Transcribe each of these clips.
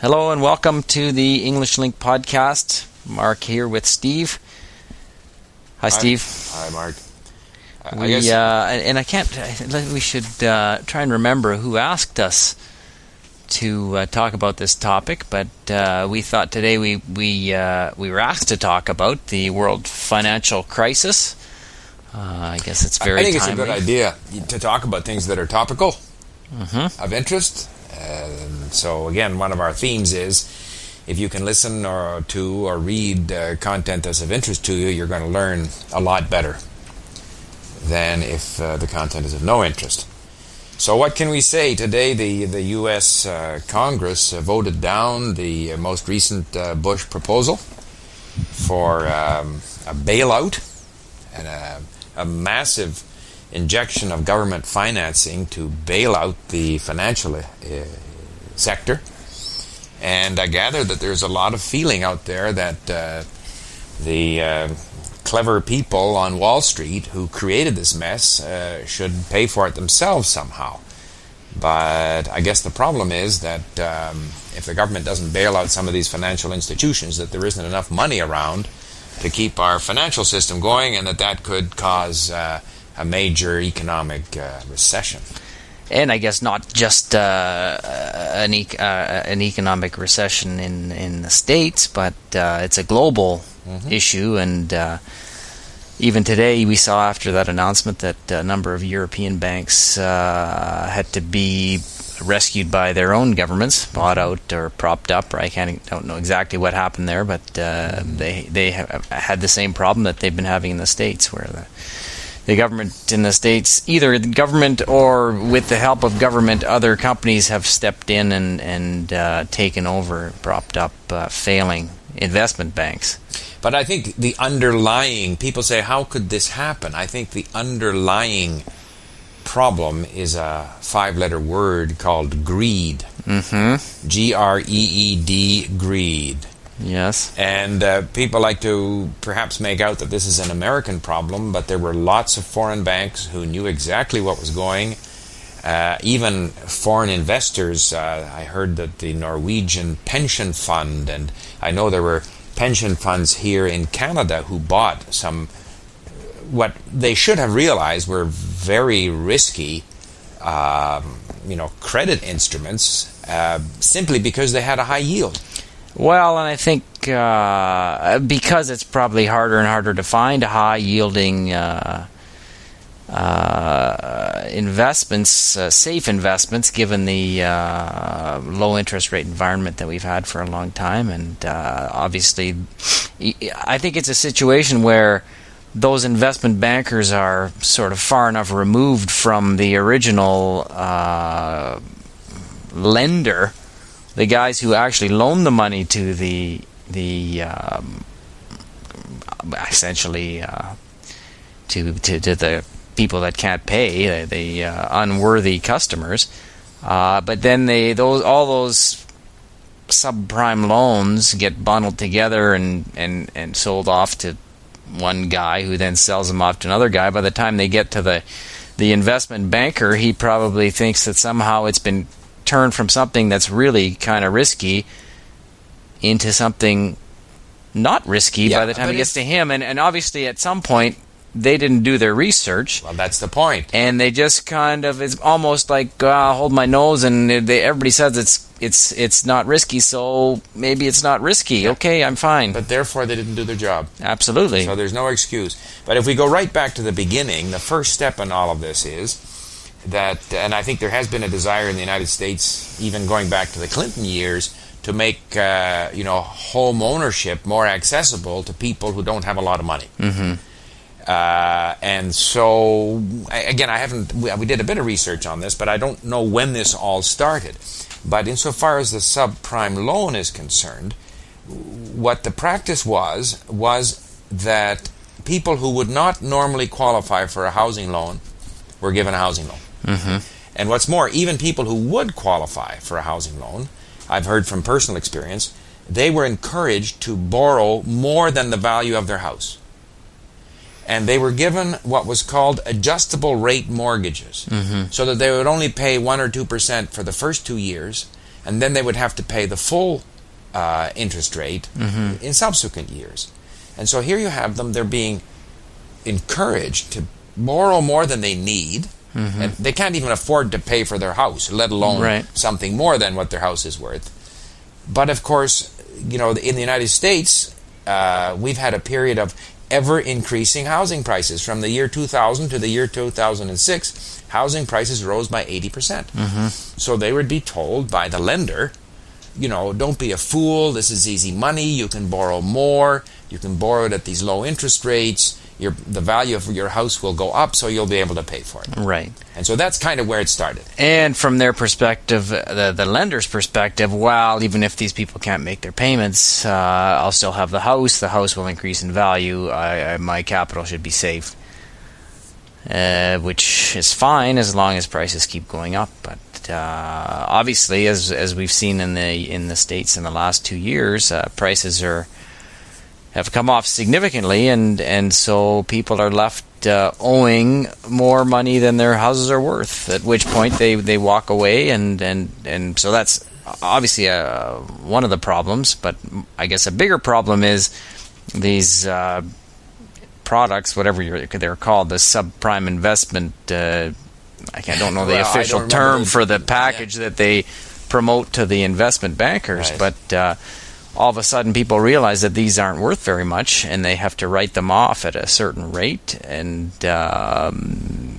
Hello and welcome to the English LingQ podcast. Mark here with Steve. Hi, Steve. Hi, Mark. I- I We guess- uh, and I can't. We should uh, try and remember who asked us to uh, talk about this topic, but uh, we thought today we we uh, we were asked to talk about the world financial crisis. Uh, I guess it's very. I think it's a good idea to talk about things that are topical, Mhm. of interest. And so, again, one of our themes is if you can listen or to or read uh, content that's of interest to you, you're going to learn a lot better than if uh, the content is of no interest. So, what can we say today? The the U.S. Uh, Congress voted down the uh, most recent uh, Bush proposal for um, a bailout and a, a massive injection of government financing to bail out the financial uh, sector. And I gather that there's a lot of feeling out there that uh, the uh, clever people on Wall Street who created this mess uh, should pay for it themselves somehow. But I guess the problem is that um, if the government doesn't bail out some of these financial institutions, that there isn't enough money around to keep our financial system going, and that that could cause uh, a major economic uh, recession. and I guess not just uh, an e- uh, an economic recession in in the states, but uh, it's a global issue. And uh, even today, we saw after that announcement that a number of European banks uh, had to be rescued by their own governments, bought out or propped up. Or I can't don't know exactly what happened there, but uh, they they have had the same problem that they've been having in the states, where the the government in the states, either the government or with the help of government, other companies have stepped in and and uh, taken over, propped up uh, failing investment banks. But I think the underlying people say, how could this happen? I think the underlying problem is a five letter word called greed. Mm-hmm. G R E E D, greed. Yes. And uh, people like to perhaps make out that this is an American problem, but there were lots of foreign banks who knew exactly what was going. Uh, even foreign investors, uh, I heard that the Norwegian pension fund, and I know there were pension funds here in Canada who bought some, what they should have realized were very risky, um, you know, credit instruments, uh, simply because they had a high yield. Well, and I think uh, because it's probably harder and harder to find high yielding uh, uh, investments, uh, safe investments, given the uh, low interest rate environment that we've had for a long time. And uh, obviously, I think it's a situation where those investment bankers are sort of far enough removed from the original lender the guys who actually loaned the money to the the um, essentially uh, to, to to the people that can't pay the, the uh, unworthy customers. Uh, but then they those all those subprime loans get bundled together and, and, and sold off to one guy who then sells them off to another guy. By the time they get to the the investment banker he probably thinks that somehow it's been turn from something that's really kind of risky into something not risky Yeah, by the time it gets to him. And, and obviously at some point they didn't do their research. Well, that's the point. and they just kind of it's almost like uh, hold my nose and they, everybody says it's it's it's not risky so maybe it's not risky. Okay i'm fine. But therefore, they didn't do their job. absolutely. So there's no excuse. But if we go right back to the beginning, the first step in all of this is that, and I think there has been a desire in the United States, even going back to the Clinton years, to make uh, you know home ownership more accessible to people who don't have a lot of money. hmm Uh, and so, again, I haven't. We, we did a bit of research on this, but I don't know when this all started. But insofar as the subprime loan is concerned, what the practice was was that people who would not normally qualify for a housing loan were given a housing loan. Hmm And what's more, even people who would qualify for a housing loan, I've heard from personal experience, they were encouraged to borrow more than the value of their house. And they were given what was called adjustable rate mortgages, hmm so that they would only pay 1 or 2% for the first two years, and then they would have to pay the full uh, interest rate in subsequent years. And so here you have them; they're being encouraged to borrow more than they need. And they can't even afford to pay for their house, let alone Right. something more than what their house is worth. But of course, you know, in the United States, uh, we've had a period of ever increasing housing prices. From the year 2000 to the year 2006, housing prices rose by 80%. percent So they would be told by the lender, you know, don't be a fool. This is easy money. You can borrow more. You can borrow it at these low interest rates. Your, the value of your house will go up, so you'll be able to pay for it. Right. And so that's kind of where it started. And from their perspective, the the lender's perspective, well, even if these people can't make their payments, uh, I'll still have the house. The house will increase in value. I, I, my capital should be safe, uh, which is fine as long as prices keep going up. But uh, obviously, as as we've seen in the in the states in the last two years, uh, prices are have come off significantly, and and so people are left uh, owing more money than their houses are worth. At which point they, they walk away, and, and and so that's obviously uh, one of the problems. But I guess a bigger problem is these uh, products, whatever you're, they're called, the subprime investment. Uh, I don't know the Well, official term the- for the package that they promote to the investment bankers, Right. but. Uh, all of a sudden people realize that these aren't worth very much and they have to write them off at a certain rate and um,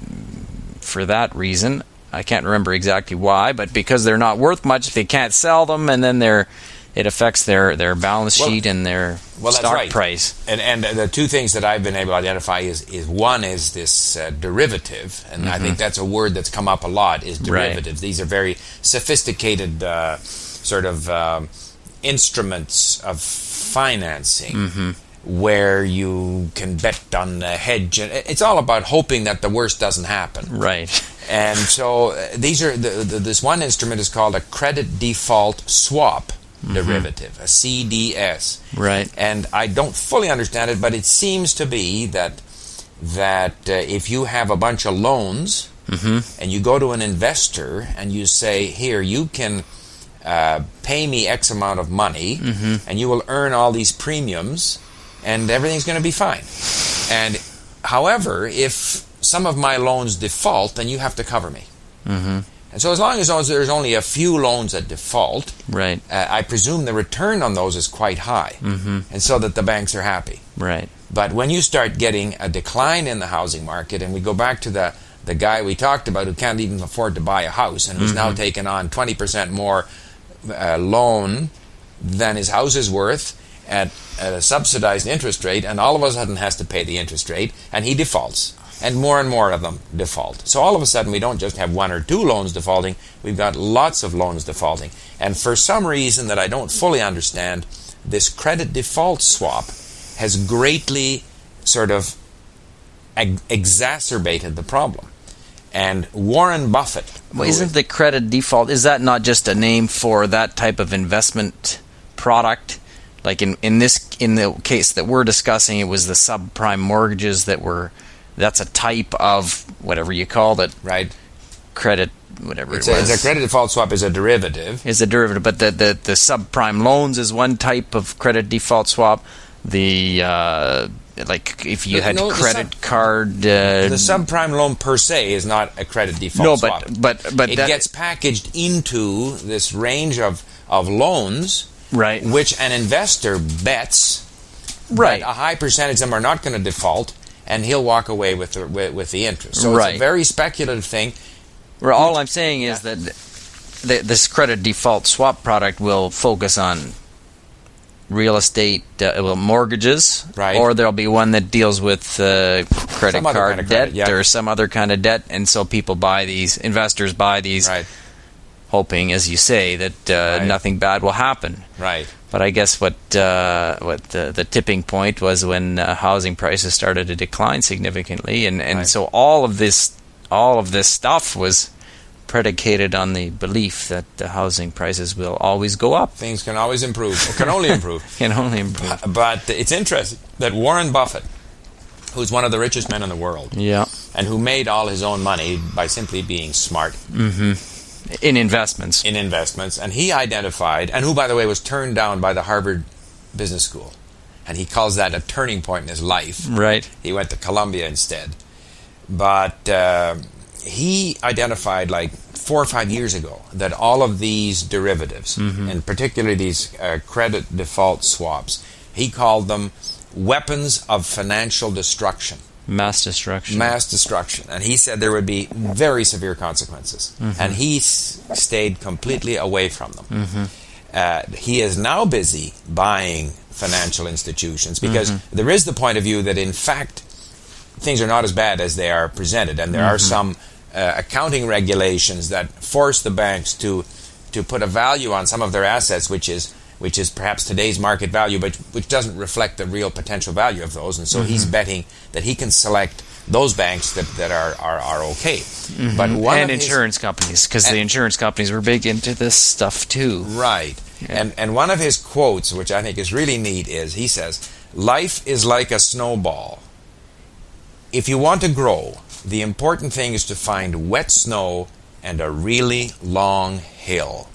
for that reason i can't remember exactly why but because they're not worth much they can't sell them and then they're it affects their, their balance Well- sheet and their Well, stock right. price And and the two things that I've been able to identify is is one is this uh, derivative, and I think that's a word that's come up a lot. Is Mm-hmm. Right. derivatives? These are very sophisticated uh, sort of um, instruments of financing. Mm-hmm. Where you can bet on the hedge, it's all about hoping that the worst doesn't happen. right And so uh, these are the, the, this one instrument is called a credit default swap derivative, a CDS. Right. And I don't fully understand it, but it seems to be that that uh, if you have a bunch of loans and you go to an investor and you say, "Here, you can uh, pay me X amount of money, and you will earn all these premiums, and everything's going to be fine." And however, if some of my loans default, then you have to cover me. Mm-hmm. And so, as long as there's only a few loans that default, right uh, I presume the return on those is quite high, mm-hmm. and so that the banks are happy. right But when you start getting a decline in the housing market, and we go back to the the guy we talked about who can't even afford to buy a house and who's now taking on 20% more uh, loan than his house is worth at, at a subsidized interest rate, and all of a sudden has to pay the interest rate, and he defaults. And more and more of them default. So all of a sudden, we don't just have one or two loans defaulting, we've got lots of loans defaulting. And for some reason that I don't fully understand, this credit default swap has greatly sort of ag- exacerbated the problem. And Warren Buffett. well, isn't the credit default is that not just a name for that type of investment product like in, in this in the case that we're discussing it was the subprime mortgages that were that's a type of whatever you called it right? credit whatever It's it a, it's a credit default swap is a derivative. is a derivative, but the, the, the subprime loans is one type of credit default swap. The uh, like if you had no, the credit sub- card, uh, The subprime loan per se is not a credit default no, swap. but but but it that, gets packaged into this range of, of loans, right, which an investor bets right, that a high percentage of them are not going to default, and he'll walk away with the, with, with the interest. So it's a very speculative thing. Well, all I'm saying is that th- this credit default swap product will focus on real estate, uh, well, mortgages, Right. or there'll be one that deals with uh, credit Some card kind of debt credit, yeah. or some other kind of debt, and so people buy these, investors buy these, Right, hoping, as you say, that uh, Right. nothing bad will happen. right. But I guess what uh, what the, the tipping point was when uh, housing prices started to decline significantly, and, and so all of this all of this stuff was predicated on the belief that the housing prices will always go up, Things can always improve, or can only improve. can only improve. But it's interesting that Warren Buffett, who's one of the richest men in the world, Yeah, and who made all his own money by simply being smart, in investments. in investments, and he identified, and who, by the way, was turned down by the Harvard Business School, and he calls that a turning point in his life. Right. He went to Columbia instead, but uh, he identified like four or five years ago that all of these derivatives, mm-hmm. and particularly these uh, credit default swaps, he called them weapons of financial destruction Mass destruction. mass destruction. And he said there would be very severe consequences. Mm-hmm. And he s- stayed completely away from them. Mm-hmm. Uh, he is now busy buying financial institutions because there is the point of view that, in fact, things are not as bad as they are presented. And there are some uh, accounting regulations that force the banks to, to put a value on some of their assets, which is which is perhaps today's market value, but which doesn't reflect the real potential value of those. And so he's betting that he can select those banks that, that are, are, are okay. But one and of his- insurance companies, because the insurance companies were big into this stuff too. Right. And and one of his quotes, which I think is really neat, is he says, "Life is like a snowball. If you want to grow, the important thing is to find wet snow and a really long hill."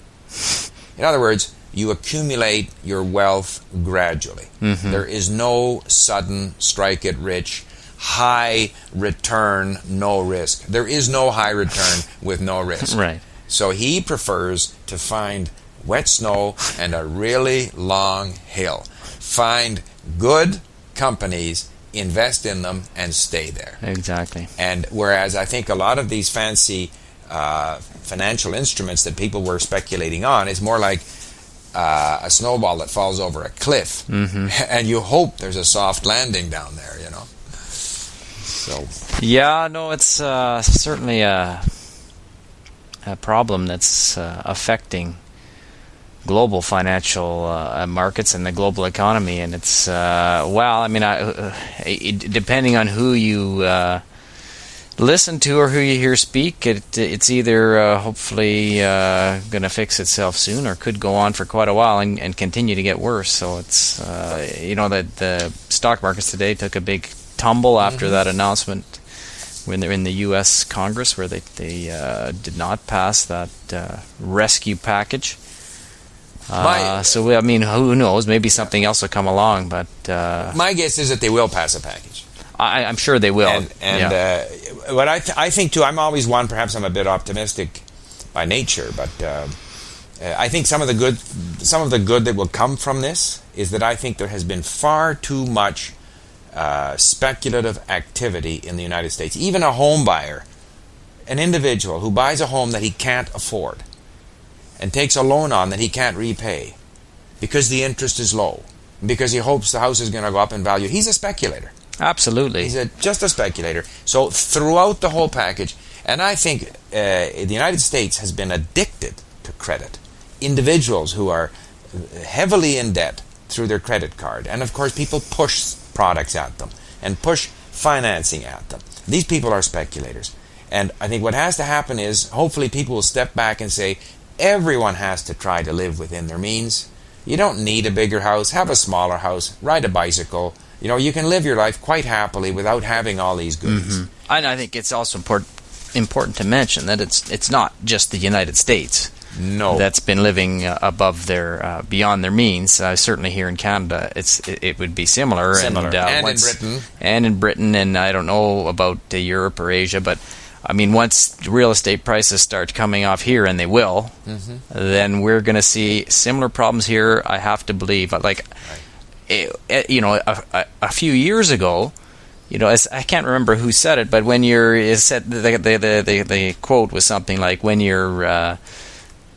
In other words, you accumulate your wealth gradually. Mm-hmm. There is no sudden strike it rich, high return, no risk. There is no high return with no risk. Right. So he prefers to find wet snow and a really long hill. Find good companies, invest in them, and stay there. Exactly. And whereas I think a lot of these fancy uh, financial instruments that people were speculating on is more like uh, a snowball that falls over a cliff, and you hope there's a soft landing down there, you know. So Yeah, no, it's uh, certainly a, a problem that's uh, affecting global financial uh, markets and the global economy. And it's, uh, well, I mean, I, uh, it, depending on who you uh, listen to or who you hear speak, it, it's either uh, hopefully uh, going to fix itself soon or could go on for quite a while and, and continue to get worse. So it's, uh, you know, that the stock markets today took a big tumble after that announcement when they're in the U.S. Congress, where they they uh, did not pass that uh, rescue package. Uh, so I mean, who knows? Maybe something else will come along, but uh, my guess is that they will pass a package. I, I'm sure they will. and, and yeah. uh, what I, th- I think too, I'm always one. Perhaps I'm a bit optimistic by nature, but uh, uh, I think some of the good, some of the good that will come from this is that I think there has been far too much uh, speculative activity in the United States. Even a home buyer, an individual who buys a home that he can't afford, and takes a loan on that he can't repay, because the interest is low, because he hopes the house is going to go up in value. He's a speculator. Absolutely. He's a, just a speculator. So throughout the whole package, and I think uh, the United States has been addicted to credit. Individuals who are heavily in debt through their credit card, and of course, people push products at them and push financing at them. These people are speculators. And I think what has to happen is hopefully people will step back and say everyone has to try to live within their means. You don't need a bigger house, have a smaller house, ride a bicycle. You know, you can live your life quite happily without having all these goodies. And I think it's also important important to mention that it's it's not just the United States No. that's been living uh, above their uh, beyond their means. Uh, certainly here in Canada, it's it, it would be similar. Similar. and, uh, And in Britain. and in Britain, and I don't know about uh, Europe or Asia, but I mean, once real estate prices start coming off here, and they will, then we're going to see similar problems here. I have to believe, like, it, it- you know, a, a, a few years ago. You know, as, I can't remember who said it, but when you're said the the, the the the quote was something like when your uh,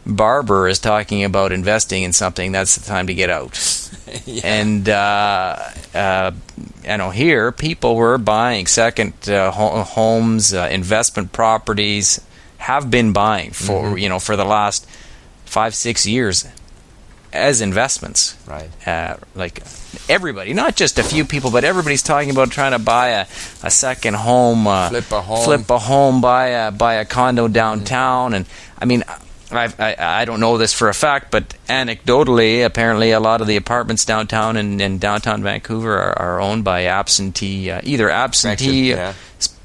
barber is talking about investing in something, that's the time to get out. Yeah. And uh, uh, you know, here people were buying second uh, ho- homes, uh, investment properties, have been buying for Mm-hmm. you know for the last five six years as investments. Right. Uh, like everybody, not just a few people, but everybody's talking about trying to buy a, a second home, uh, Flip a home. flip a home, buy a buy a condo downtown, and I mean. I, I I don't know this for a fact, but anecdotally, apparently, a lot of the apartments downtown and in, downtown Vancouver are, are owned by absentee, uh, either absentee yeah.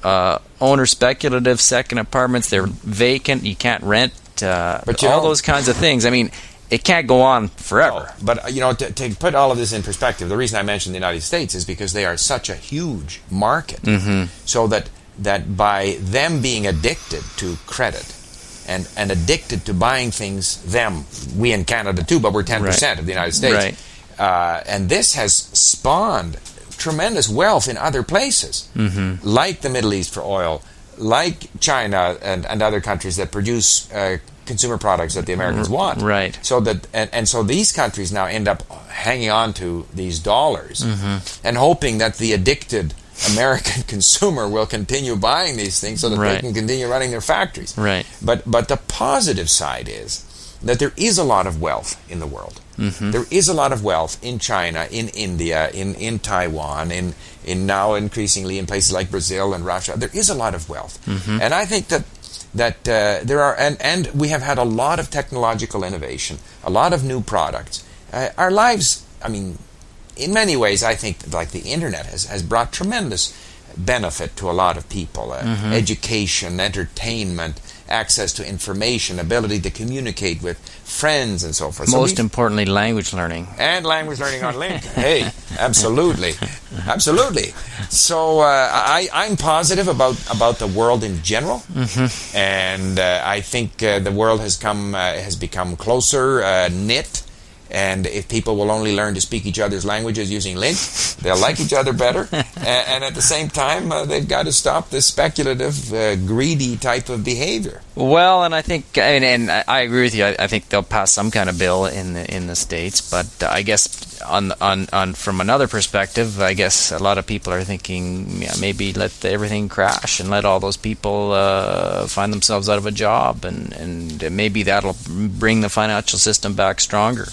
uh, owner speculative second apartments. They're vacant. You can't rent uh, But all know- those kinds of things. I mean, it can't go on forever. But uh, you know, to, to put all of this in perspective, the reason I mentioned the United States is because they are such a huge market. So that that by them being addicted to credit and and addicted to buying things, them we in Canada too, but we're ten percent of the United States. Right. Uh, and this has spawned tremendous wealth in other places, like the Middle East for oil, like China and, and other countries that produce uh, consumer products that the Americans want. right. So that and, and so these countries now end up hanging on to these dollars Mm-hmm. and hoping that the addicted American consumer will continue buying these things so that they can continue running their factories. Right. But but the positive side is that there is a lot of wealth in the world. Mm-hmm. There is a lot of wealth in China, in India, in, in Taiwan, in in now increasingly in places like Brazil and Russia. There is a lot of wealth, Mm-hmm. and I think that that uh, there are and and we have had a lot of technological innovation, a lot of new products. Uh, our lives, I mean, in many ways, I think like the internet has, has brought tremendous benefit to a lot of people. Uh, Mm-hmm. Education, entertainment, access to information, ability to communicate with friends, and so forth. Most we've- importantly, language learning. and language learning on LingQ. hey, absolutely, absolutely. So uh, I, I'm positive about about the world in general, and uh, I think uh, the world has come uh, has become closer uh, knit. And if people will only learn to speak each other's languages using LingQ, they'll like each other better. and, at the same time, uh, they've got to stop this speculative, uh, greedy type of behavior. Well, and I think, and, and I agree with you. I, I think they'll pass some kind of bill in the in the states, but I guess on on on from another perspective, I guess a lot of people are thinking yeah, maybe let everything crash and let all those people uh, find themselves out of a job, and and maybe that'll bring the financial system back stronger.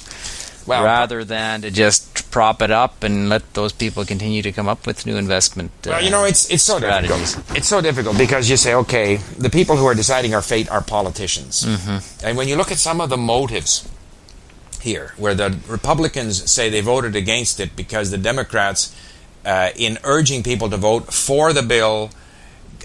Well, rather than to just prop it up and let those people continue to come up with new investment. Uh, Well, you know, it's it's so strategies. difficult. It's so difficult because you say, okay, the people who are deciding our fate are politicians, Mm-hmm. and when you look at some of the motives here, where the Republicans say they voted against it because the Democrats, uh, in urging people to vote for the bill,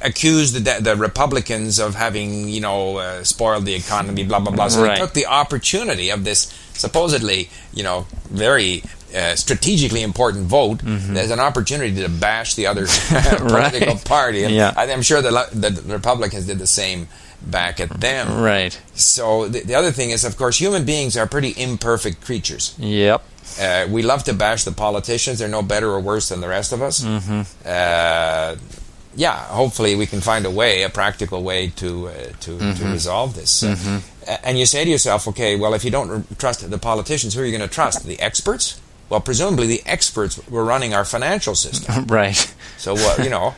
accused the, the Republicans of having, you know, uh, spoiled the economy, blah blah blah. So Right. they took the opportunity of this supposedly, you know, very uh, strategically important vote as an opportunity to bash the other political Right. party. And Yeah. I, I'm sure the, the Republicans did the same back at them. Right. So the, the other thing is, of course, human beings are pretty imperfect creatures. Yep. Uh, we love to bash the politicians. They're no better or worse than the rest of us. Uh, yeah, hopefully we can find a way, a practical way to uh, to, to resolve this. Uh, and you say to yourself, okay, well, if you don't r- trust the politicians, who are you going to trust? The experts? Well, presumably the experts were running our financial system. Right. So, uh, you know,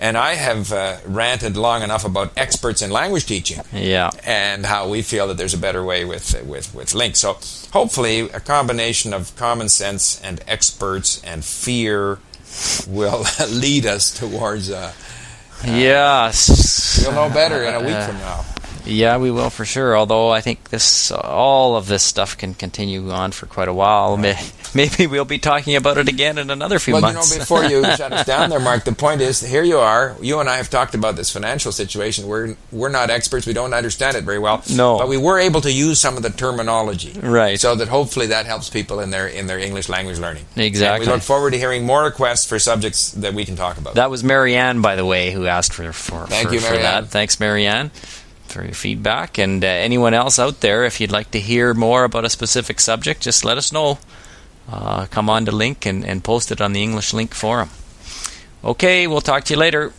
and I have uh, ranted long enough about experts in language teaching Yeah. and how we feel that there's a better way with with with LingQ. So hopefully, a combination of common sense and experts and fear will lead us towards. Uh, Yes. we'll know better in a week from now. Yeah, we will for sure. Although I think this, all of this stuff can continue on for quite a while. May- Maybe we'll be talking about it again in another few months. Well, you know, before you shut us down there, Mark, the point is, here you are. You and I have talked about this financial situation. We're we're not experts. We don't understand it very well. No. but we were able to use some of the terminology, Right. So that hopefully that helps people in their in their English language learning. Exactly. And we look forward to hearing more requests for subjects that we can talk about. that was Marianne, by the way, who asked for for, Thank for, you, for Marianne. that. Thanks, Marianne, for your feedback. And uh, anyone else out there, if you'd like to hear more about a specific subject, just let us know. Uh, come on to LingQ and, and post it on the English LingQ forum. Okay, we'll talk to you later.